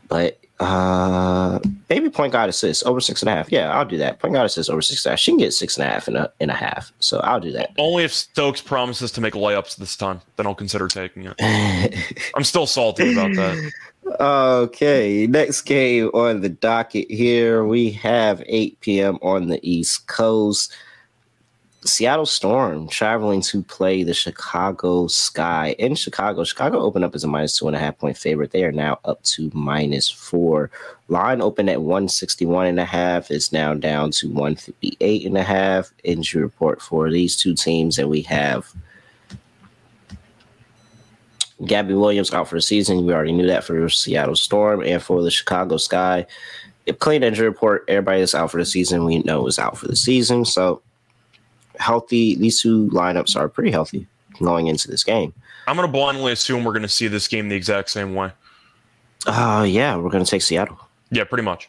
But uh maybe point guard assist over six and a half. Yeah, I'll do that. Point guard assist over six and a half. She can get six and a half and a and a half. So I'll do that. Only if Stokes promises to make layups this time, then I'll consider taking it. I'm still salty about that. Okay, next game on the docket here. We have 8 p.m. on the East Coast. Seattle Storm traveling to play the Chicago Sky in Chicago. Chicago opened up as a minus two and a half point favorite. They are now up to minus four. Line opened at 161 and a half is now down to 158 and a half. Injury report for these two teams that we have. Gabby Williams out for the season. We already knew that for Seattle Storm and for the Chicago Sky. If clean injury report, everybody is out for the season, we know is out for the season. So healthy. These two lineups are pretty healthy going into this game. I'm going to blindly assume we're going to see this game the exact same way. Uh yeah, we're gonna take Seattle. Yeah, pretty much.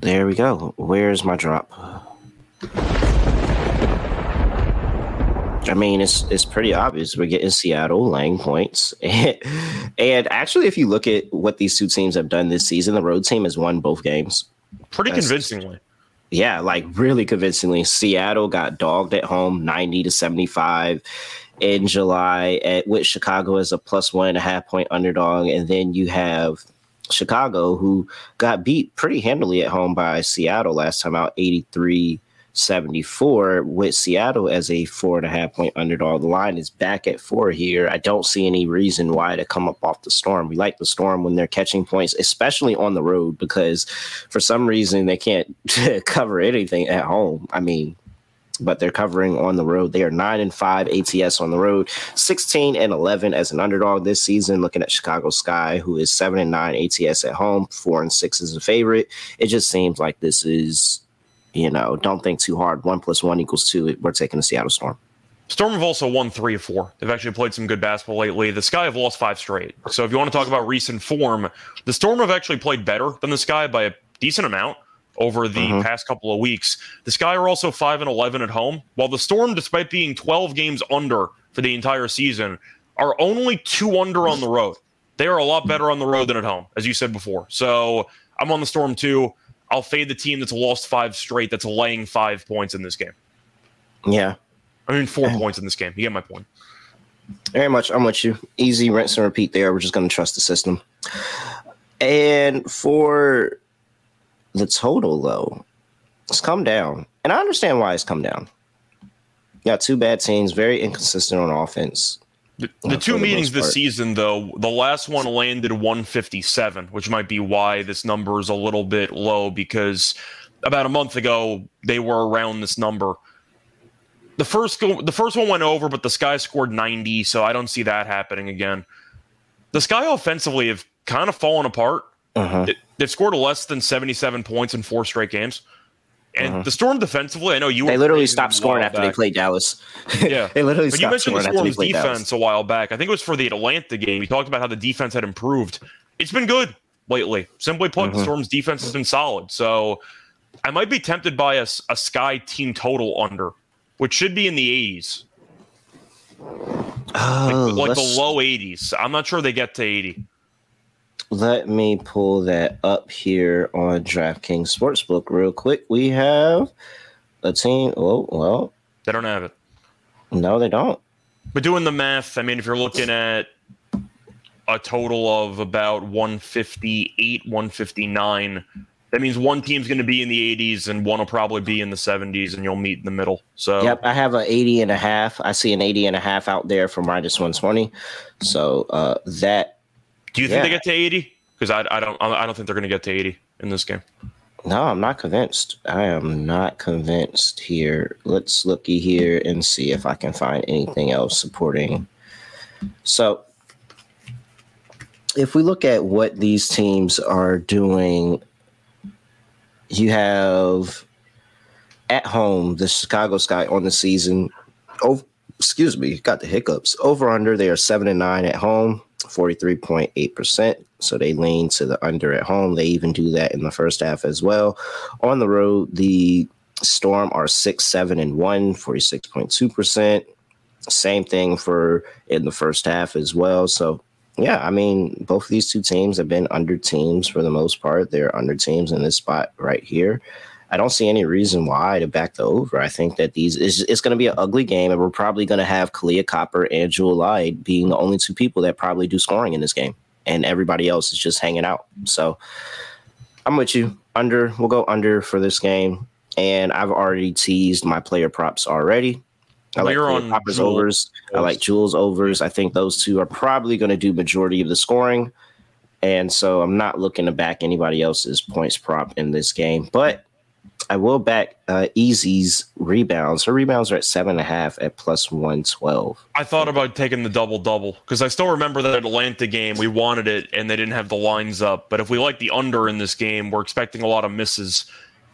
There we go. Where's my drop? I mean, it's it's pretty obvious. We're getting Seattle laying points, and actually, if you look at what these two teams have done this season, the road team has won both games. Pretty That's- convincingly. Yeah, like really convincingly. Seattle got dogged at home, ninety to seventy-five in July, at which Chicago is a plus one and a half point underdog, and then you have Chicago who got beat pretty handily at home by Seattle last time out, 83 74 with Seattle as a four and a half point underdog. The line is back at four here. I don't see any reason why to come up off the storm. We like the storm when they're catching points, especially on the road, because for some reason they can't cover anything at home. I mean, but they're covering on the road. They are nine and five ATS on the road, 16 and 11 as an underdog this season. Looking at Chicago Sky, who is seven and nine ATS at home, four and six as a favorite. It just seems like this is, you know, don't think too hard. One plus one equals two. We're taking the Seattle Storm. Storm have also won three of four. They've actually played some good basketball lately. The Sky have lost five straight. So if you want to talk about recent form, the Storm have actually played better than the Sky by a decent amount over the Mhm. past couple of weeks. The Sky are also 5 and 11 at home, while the Storm despite being 12 games under for the entire season are only 2 under on the road. They are a lot better on the road than at home, as you said before. So, I'm on the Storm too. I'll fade the team that's lost 5 straight that's laying 5 points in this game. Yeah, I mean 4 points in this game. You get my point. very much. I'm with you. Easy rinse and repeat there. We're just going to trust the system. And for the total, though, it's come down. And I understand why it's come down. You got two bad teams, very inconsistent on offense. The, the two meetings this season, though, the last one landed 157, which might be why this number is a little bit low because about a month ago they were around this number. The first go- the first one went over, but the Sky scored 90, so I don't see that happening again. The Sky offensively have kind of fallen apart. Uh-huh. They- They've scored less than 77 points in four straight games. And Uh-huh. the Storm defensively, I know you were They literally stopped scoring after they played Dallas. Yeah. they literally But you mentioned the Storm's defense Dallas. a while back. I think it was for the Atlanta game. You talked about how the defense had improved. It's been good lately. Simply put, the Mhm. Storm's defense has been solid. So I might be tempted by a, a Sky team total under, which should be in the 80s, Oh, like the low 80s. I'm not sure they get to 80. Let me pull that up here on DraftKings Sportsbook real quick. We have a team. Oh, well, They don't have it. no, they don't. But doing the math, I mean, if you're looking at a total of about 158, 159, that means one team's going to be in the 80s and one will probably be in the 70s, and you'll meet in the middle. So Yep, I have an 80 and a half. I see an 80 and a half out there for minus 120. So uh, that, Do you think they get to 80? Because I, I don't I don't think they're going to get to 80 in this game. no, I'm not convinced. I am not convinced here. Let's looky here and see if I can find anything else supporting. So if we look at what these teams are doing, you have at home the Chicago Sky on the season. Oh, excuse me, got the hiccups. Over under, they are seven and nine at home, 43.8%. So they lean to the under at home. They even do that in the first half as well. On the road, the Storm are six, seven, and one, 46.2%. Same thing for in the first half as well. So yeah, I mean, both of these two teams have been under teams for the most part. They're under teams in this spot right here. I don't see any reason why to back the over. I think that these it's, it's going to be an ugly game, and we're probably going to have Kahleah Copper and Jewell Loyd being the only two people that probably do scoring in this game, and everybody else is just hanging out. So I'm with you. Under, we'll go under for this game. and I've already teased my player props already. I like on poppers Jewell. overs. I like Jules overs. I think those two are probably going to do majority of the scoring, and so I'm not looking to back anybody else's points prop in this game. But I will back uh, Ezi's rebounds. Her rebounds are at seven and a half at plus one twelve. I thought about taking the double double because I still remember that Atlanta game. We wanted it and they didn't have the lines up. But if we like the under in this game, we're expecting a lot of misses.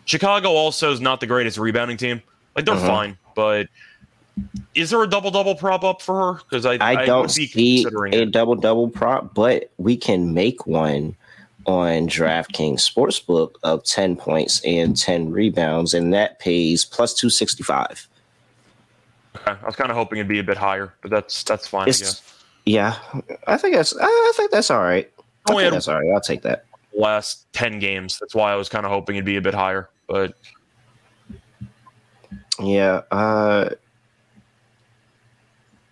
Chicago also is not the greatest rebounding team. Like they're Uh-huh. fine, but is there a double double prop up for her? Because I, I don't would be see considering a double double prop, but we can make one on DraftKings Sportsbook of 10 points and 10 rebounds, and that pays plus 265. Okay. I was kind of hoping it'd be a bit higher, but that's that's fine. I It's, guess. yeah, I think that's I think that's all right. I think that's all right. I'll take that. last ten games. That's why I was kind of hoping it'd be a bit higher. But Yeah, uh,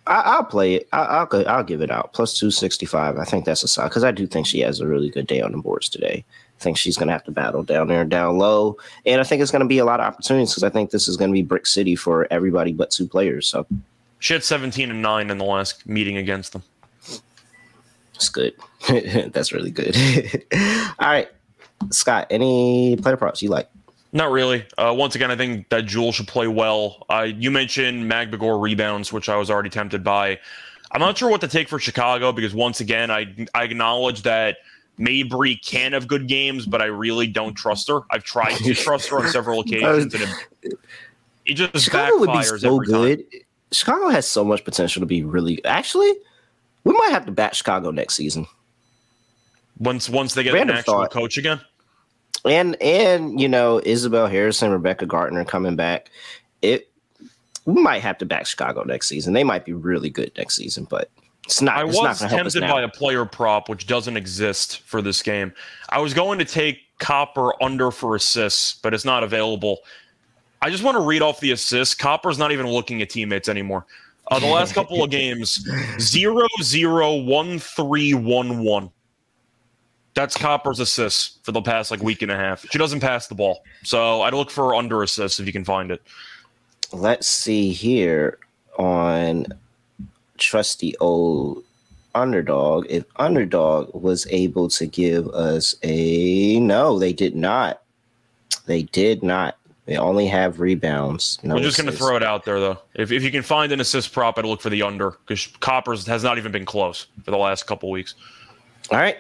I, I'll play it. I, I'll go- I'll give it out plus 265. I think that's a side because I do think she has a really good day on the boards today. I think she's going to have to battle down there, down low, and I think it's going to be a lot of opportunities because I think this is going to be brick city for everybody but two players. So she had seventeen and nine in the last meeting against them. it's good. that's really good. All right, Scott. Any player props you like? Not really. Uh, once again, I think that Jewell should play well. Uh, you mentioned Magbegor rebounds, which I was already tempted by. I'm not sure what to take for Chicago because once again, I I acknowledge that Mabrey can have good games, but I really don't trust her. I've tried to trust her on several occasions, and it, it just Chicago would be so every time. good. Chicago has so much potential to be really. Actually, we might have to bat Chicago next season. Once once they get Random an actual thought. coach again. And and you know Isabel Harrison, Rebekah Gardner coming back. It we might have to back Chicago next season. They might be really good next season, but it's not. I it's was help tempted by a player prop which doesn't exist for this game. I was going to take Copper under for assists, but it's not available. I just want to read off the assists. Copper's not even looking at teammates anymore. Uh, the last couple of games, zero zero one three one one. That's Copper's assists for the past like week and a half. She doesn't pass the ball, so I'd look for under assists if you can find it. Let's see here on trusty old underdog. If underdog was able to give us a no, they did not. They did not. They only have rebounds. No I'm just going to throw it out there, though. If, if you can find an assist prop, I'd look for the under because Coppers has not even been close for the last couple weeks. All right.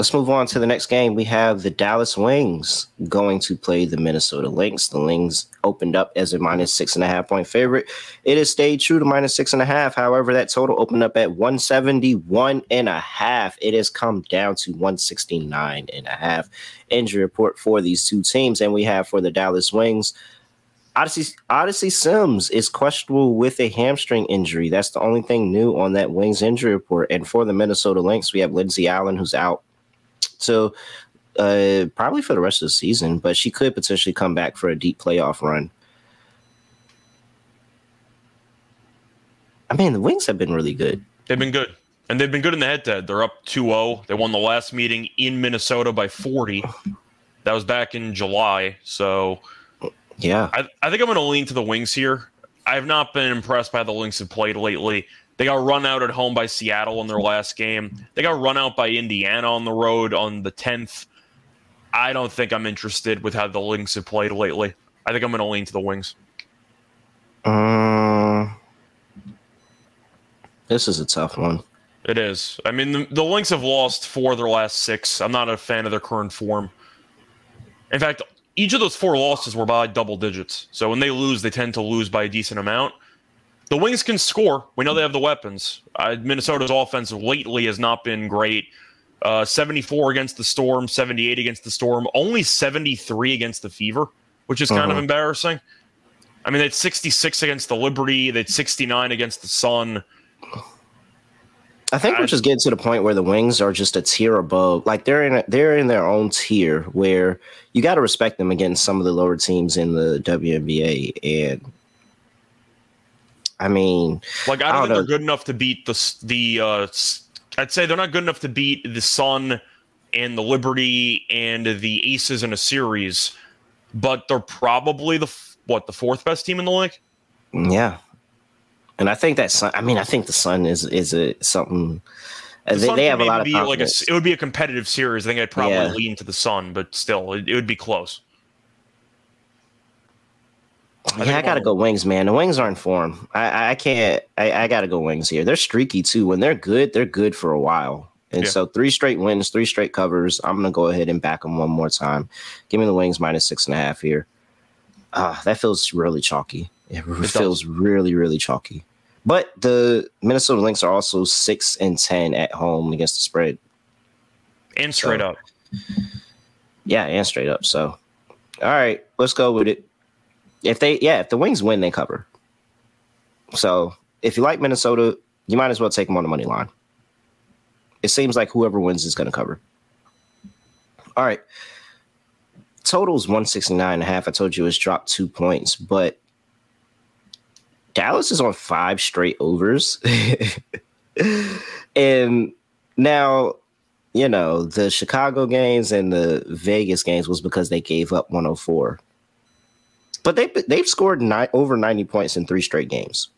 Let's move on to the next game. We have the Dallas Wings going to play the Minnesota Lynx. The Lynx opened up as a minus six and a half point favorite. It has stayed true to minus six and a half. However, that total opened up at 171 and a half. It has come down to 169 and a half. Injury report for these two teams. And we have for the Dallas Wings, Odyssey Odyssey Sims is questionable with a hamstring injury. That's the only thing new on that Wings injury report. And for the Minnesota Lynx, we have Lindsay Allen who's out. So uh, probably for the rest of the season, but she could potentially come back for a deep playoff run. I mean, the Wings have been really good. They've been good. And they've been good in the head to head. They're up 2 0. They won the last meeting in Minnesota by 40. That was back in July. So Yeah. I, I think I'm going to lean to the Wings here. I have not been impressed by the Lynx have played lately. They got run out at home by Seattle in their last game. They got run out by Indiana on the road on the 10th. I don't think I'm interested with how the Lynx have played lately. I think I'm going to lean to the Wings. Um, this is a tough one. It is. I mean, the, the Lynx have lost four of their last six. I'm not a fan of their current form. In fact, each of those four losses were by double digits. So when they lose, they tend to lose by a decent amount. The Wings can score. We know they have the weapons. Uh, Minnesota's offense lately has not been great. Uh, 74 against the Storm, 78 against the Storm, only 73 against the Fever, which is kind of Uh-huh. embarrassing. I mean, they had 66 against the Liberty, they had 69 against the Sun. I think I- we're just getting to the point where the Wings are just a tier above. Like they're in a, they're in their own tier where you got to respect them against some of the lower teams in the WNBA. And I mean, Like I I don't, don't think know. they're good enough to beat the the. Uh, I'd say they're not good enough to beat the Sun and the Liberty and the Aces in a series. but they're probably the what the fourth best team in the league. Yeah, and I think that Sun. I mean, I think the Sun is is a something. The they, they have a lot of like a, it would be a competitive series. I think I'd probably Yeah. lean to the Sun, but still, it, it would be close. Yeah, I gotta go Wings, man. The Wings are in form. I I- I can't. I, I gotta go Wings here. They're streaky too. When they're good, they're good for a while. And Yeah. so three straight wins, three straight covers. I'm gonna go ahead and back them one more time. Give me the Wings minus six and a half here. Ah, that feels really chalky. It, does. feels really, really chalky. But the Minnesota Lynx are also six and ten at home against the spread. And straight So- up, Yeah, and straight up. So, all right, let's go with it. If they, yeah, if the Wings win, they cover. So, if you like Minnesota, you might as well take them on the money line. It seems like whoever wins is going to cover. All right. Total's 169 and a half. I told you it's dropped two points, but Dallas is on five straight overs. and now you know, the Chicago games and the Vegas games was because they gave up 104. But they they've scored nine, over 90 points in three straight games.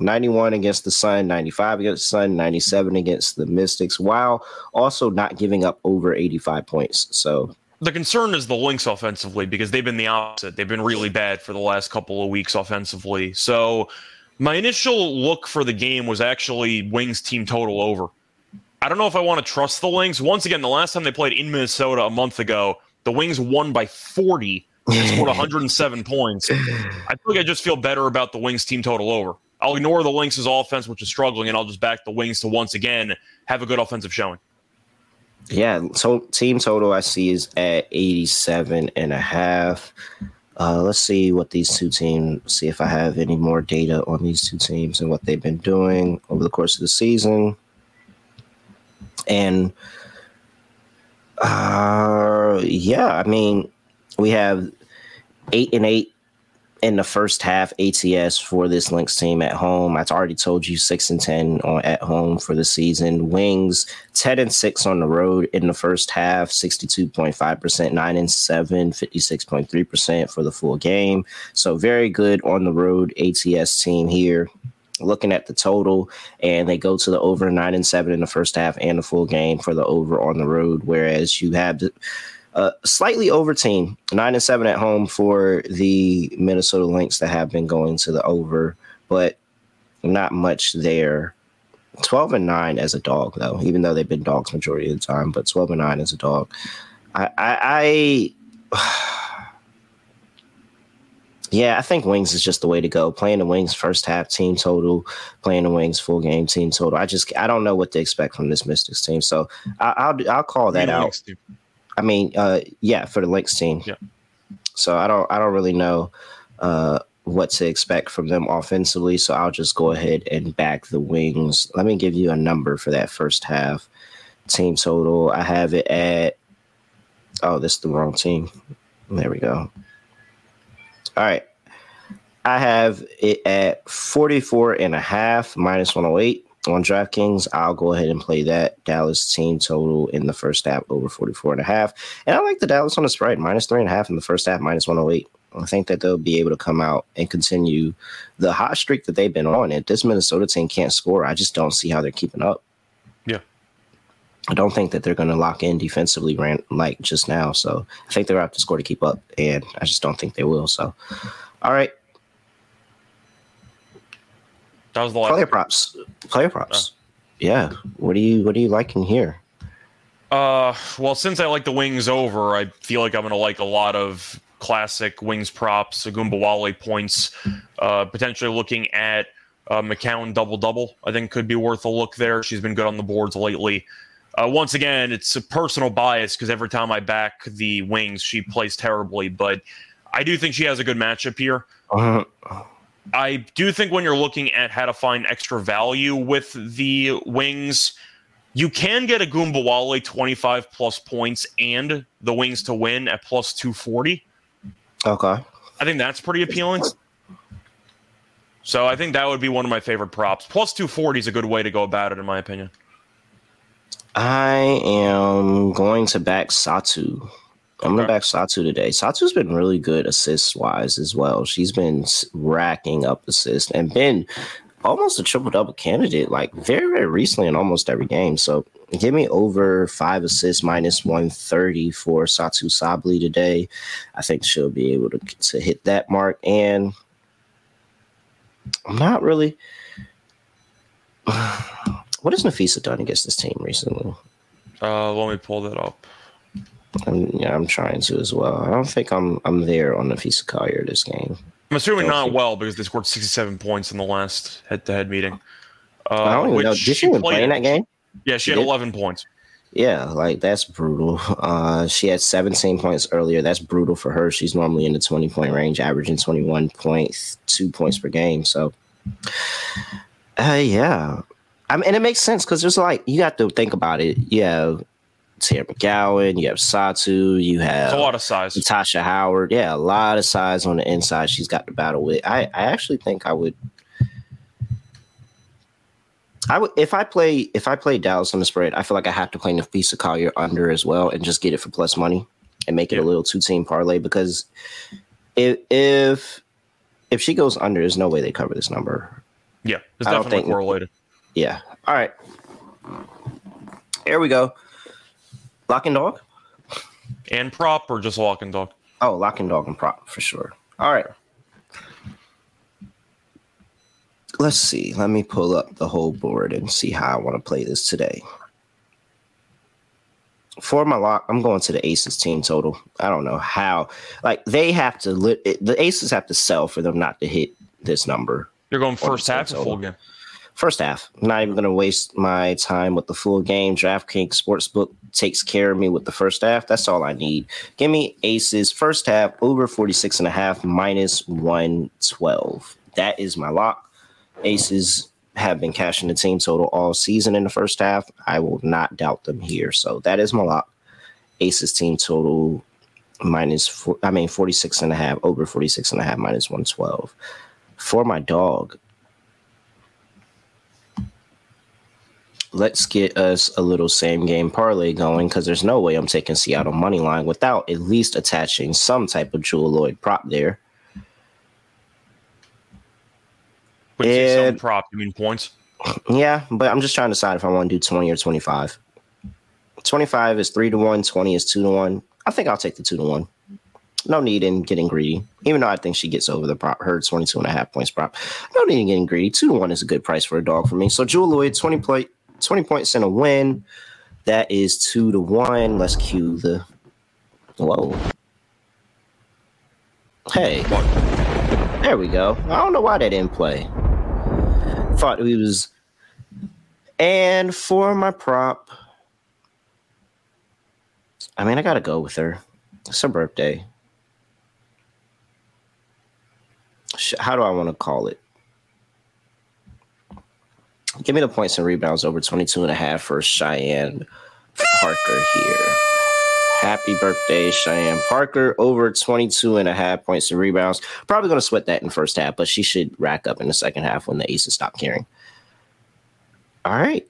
91 against the Sun, 95 against the Sun, 97 against the Mystics, while also not giving up over 85 points. So the concern is the Lynx offensively because they've been the opposite. They've been really bad for the last couple of weeks offensively. So my initial look for the game was actually Wings team total over. I don't know if I want to trust the Wings. Once again, the last time they played in Minnesota a month ago, the Wings won by 40 and scored 107 points. I feel like I just feel better about the Wings team total over. I'll ignore the Lynx' offense, which is struggling, and I'll just back the Wings to once again have a good offensive showing. Yeah, so team total I see is at 87 and a half. Uh, let's see what these two teams see if I have any more data on these two teams and what they've been doing over the course of the season. And uh yeah, I mean, we have eight and eight in the first half ATS for this Lynx team at home. I've already told you six and ten on at home for the season. Wings ten and six on the road in the first half, sixty two point five percent, nine and seven, 56.3 percent for the full game. So very good on the road ATS team here. Looking at the total, and they go to the over nine and seven in the first half and the full game for the over on the road. Whereas you have the uh, slightly over team, nine and seven at home for the Minnesota Lynx that have been going to the over, but not much there. 12 and 9 as a dog, though, even though they've been dogs majority of the time, but 12 and 9 as a dog. I, I, I yeah, I think Wings is just the way to go. Playing the Wings first half team total, playing the Wings full game team total. I just I don't know what to expect from this Mystics team, so I, I'll I'll call that out. I mean, uh, yeah, for the Lynx team. Yeah. So I don't, I don't really know uh, what to expect from them offensively. So I'll just go ahead and back the Wings. Let me give you a number for that first half team total. I have it at. Oh, this is the wrong team. There we go. All right. I have it at 44 and a half minus 108 on DraftKings. I'll go ahead and play that Dallas team total in the first half over 44 and a half. And I like the Dallas on the spread minus three and a half in the first half, minus 108. I think that they'll be able to come out and continue the hot streak that they've been on. If this Minnesota team can't score, I just don't see how they're keeping up. Yeah. I don't think that they're going to lock in defensively, ran like just now. So I think they're have to score to keep up, and I just don't think they will. So, all right, That was the last. player props, player props. Yeah, what do you what do you like in here? Uh, well, since I like the wings over, I feel like I'm going to like a lot of classic wings props, Ogunbowale points, uh, potentially looking at uh, McCowan double double. I think could be worth a look there. She's been good on the boards lately. Uh, once again, it's a personal bias because every time I back the wings, she plays terribly, but I do think she has a good matchup here. Uh, I do think when you're looking at how to find extra value with the wings, you can get Ogunbowale 25 plus points and the wings to win at plus 240. okay, I think that's pretty appealing. So I think that would be one of my favorite props. Plus 240 is a good way to go about it, in my opinion. I am going to back Satu I'm gonna back Satou today. Satou's been really good assist wise as well. She's been racking up assists and been almost a triple double candidate like very very recently in almost every game. So give me over five assists minus 130 for Satou Sabally today. I think she'll be able to to hit that mark and I'm not really. What has Napheesa done against this team recently? Uh, let me pull that up. I'm, yeah, I'm trying to as well. I don't think I'm I'm there on Napheesa Collier this game. I'm assuming not Okay. well because they scored 67 points in the last head-to-head meeting. Uh, I don't even know. Did she even play in that game? Yeah, She she had did? 11 points. Yeah, like that's brutal. Uh, she had 17 points earlier. That's brutal for her. She's normally in the 20 point range, averaging 21.2 points per game. So, uh, yeah, I mean, and it makes sense because there's like you have to think about it. Have Teaira McCowan, you have Satou, you have It's a lot of size. Natasha Howard. Yeah, a lot of size on the inside. She's got to battle with. I, I actually think I would. I would if I play if I play Dallas on the spread. I feel like I have to play Napheesa Collier under as well and just get it for plus money and make it a little two team parlay because if if if she goes under, there's no way they cover this number. Yeah, it's I definitely think- correlated. Yeah. All right. Here we go. Lock and dog. And prop or just lock and dog? Oh, lock and dog and prop for sure. All right. Let's see. Let me pull up the whole board and see how I want to play this today. For my lock, I'm going to the Aces team total. I don't know how. Like they have to. Li- the Aces have to sell for them not to hit this number. You're going first half full game? First half. I'm not even going to waste my time with the full game. DraftKings Sportsbook takes care of me with the first half. That's all I need. Give me aces first half over 46 and a half minus 112. That is my lock. Aces have been cashing the team total all season in the first half. I will not doubt them here. So that is my lock. Aces team total minus four, I mean 46 and a half over 46 and a half minus 112. For my dog, let's get us a little same game parlay going because there's no way I'm taking Seattle money line without at least attaching some type of Jewell Loyd prop there. When you say some prop, you mean points? Yeah, but I'm just trying to decide if I want to do 20 or 25. 25 is 3 to 1, 20 is 2 to 1. I think I'll take the 2 to 1. No need in getting greedy, even though I think she gets over the prop, her 22 and a half points prop. No need in getting greedy. 2 to 1 is a good price for a dog for me. So Jewell Loyd, 20, play, 20 points in a win. That is 2 to 1. Let's cue the. Whoa. Hey. There we go. I don't know why that didn't play. Thought we was. And for my prop, I mean, I gotta go with her. It's her birthday. How do I want to call it? Give me the points and rebounds over 22 and a half for Cheyenne Parker here. Happy birthday, Cheyenne Parker. Over 22 and a half points and rebounds. Probably going to sweat that in first half, but she should rack up in the second half when the aces stop caring. All right.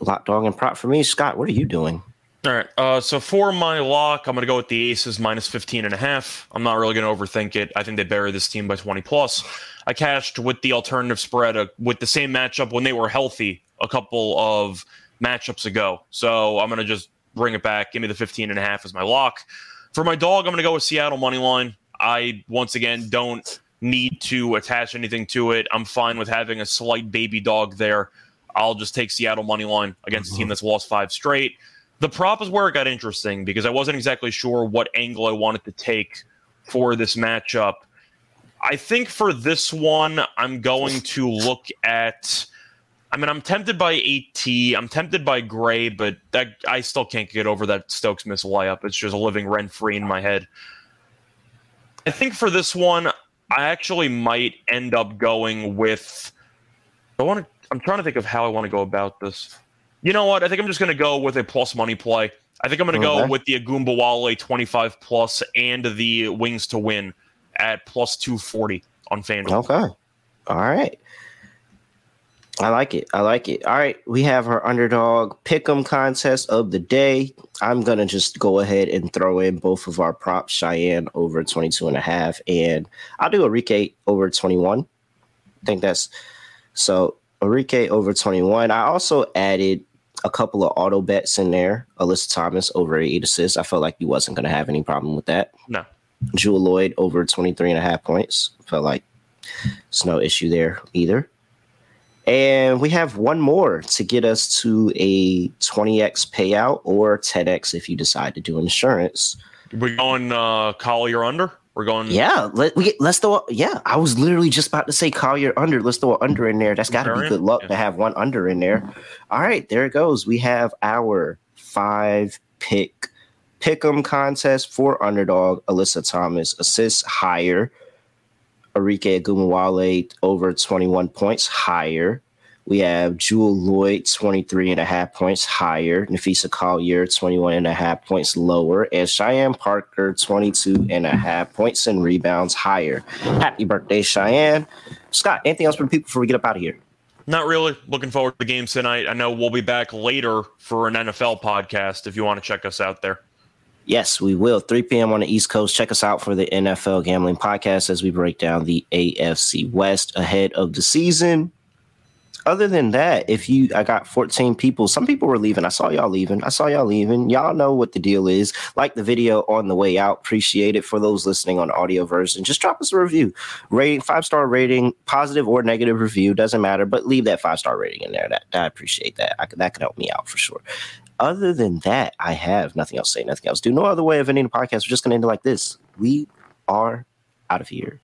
Lock dog and prop for me. Scott, what are you doing? All right. Uh, so for my lock, I'm going to go with the Aces minus 15 and a half. I'm not really going to overthink it. I think they bury this team by 20 plus. I cashed with the alternative spread uh, with the same matchup when they were healthy a couple of matchups ago. So I'm going to just bring it back. Give me the 15 and a half as my lock. For my dog, I'm going to go with Seattle money line. I once again don't need to attach anything to it. I'm fine with having a slight baby dog there. I'll just take Seattle money line against a team that's lost five straight. The prop is where it got interesting because I wasn't exactly sure what angle I wanted to take for this matchup. I think for this one, I'm going to look at. I mean, I'm tempted by AT. I'm tempted by Gray, but that I still can't get over that Stokes miss layup. It's just a living rent free in my head. I think for this one, I actually might end up going with. I want to. I'm trying to think of how I want to go about this. You know what? I think I'm just going to go with a plus money play. I think I'm going to go with the Ogunbowale 25 plus and the Wings to win at plus 240 on FanDuel. Okay. All right. I like it. I like it. All right, we have our underdog pick'em contest of the day. I'm gonna just go ahead and throw in both of our props, Cheyenne over 22 and a half, and I'll do Arike over 21. I think that's so Arike over 21. I also added a couple of auto bets in there. Alyssa Thomas over eight assists. I felt like he wasn't gonna have any problem with that. No. Jewell Loyd over 23 and a half points. Felt like it's no issue there either. And we have one more to get us to a 20x payout or 10x if you decide to do insurance. We're going uh, Collier under. We're going. Yeah, let we get, let's throw. Yeah, I was literally just about to say Collier under. Let's throw an under in there. That's got to be good luck Yeah. to have one under in there. All right, there it goes. We have our five pick pick'em contest for underdog. Alyssa Thomas assists higher. Arike Ogunbowale over 21 points higher. We have Jewell Loyd 23 and a half points higher. Napheesa Collier 21 and a half points lower. And Cheyenne Parker 22 and a half points and rebounds higher. Happy birthday, Cheyenne. Scott, anything else for the people before we get up out of here? Not really. Looking forward to the games tonight. I know we'll be back later for an NFL podcast if you want to check us out there. Yes, we will. 3 p.m. on the East Coast. Check us out for the NFL Gambling Podcast as we break down the AFC West ahead of the season. Other than that, if you, I got 14 people. Some people were leaving. I saw y'all leaving. I saw y'all leaving. Y'all know what the deal is. Like the video on the way out. Appreciate it for those listening on audio version. Just drop us a review. Rating, five star rating, positive or negative review, doesn't matter, but leave that five star rating in there. That, I appreciate that. I, that could help me out for sure. Other than that, I have nothing else to say, nothing else. Do no other way of ending the podcast. We're just going to end it like this. We are out of here.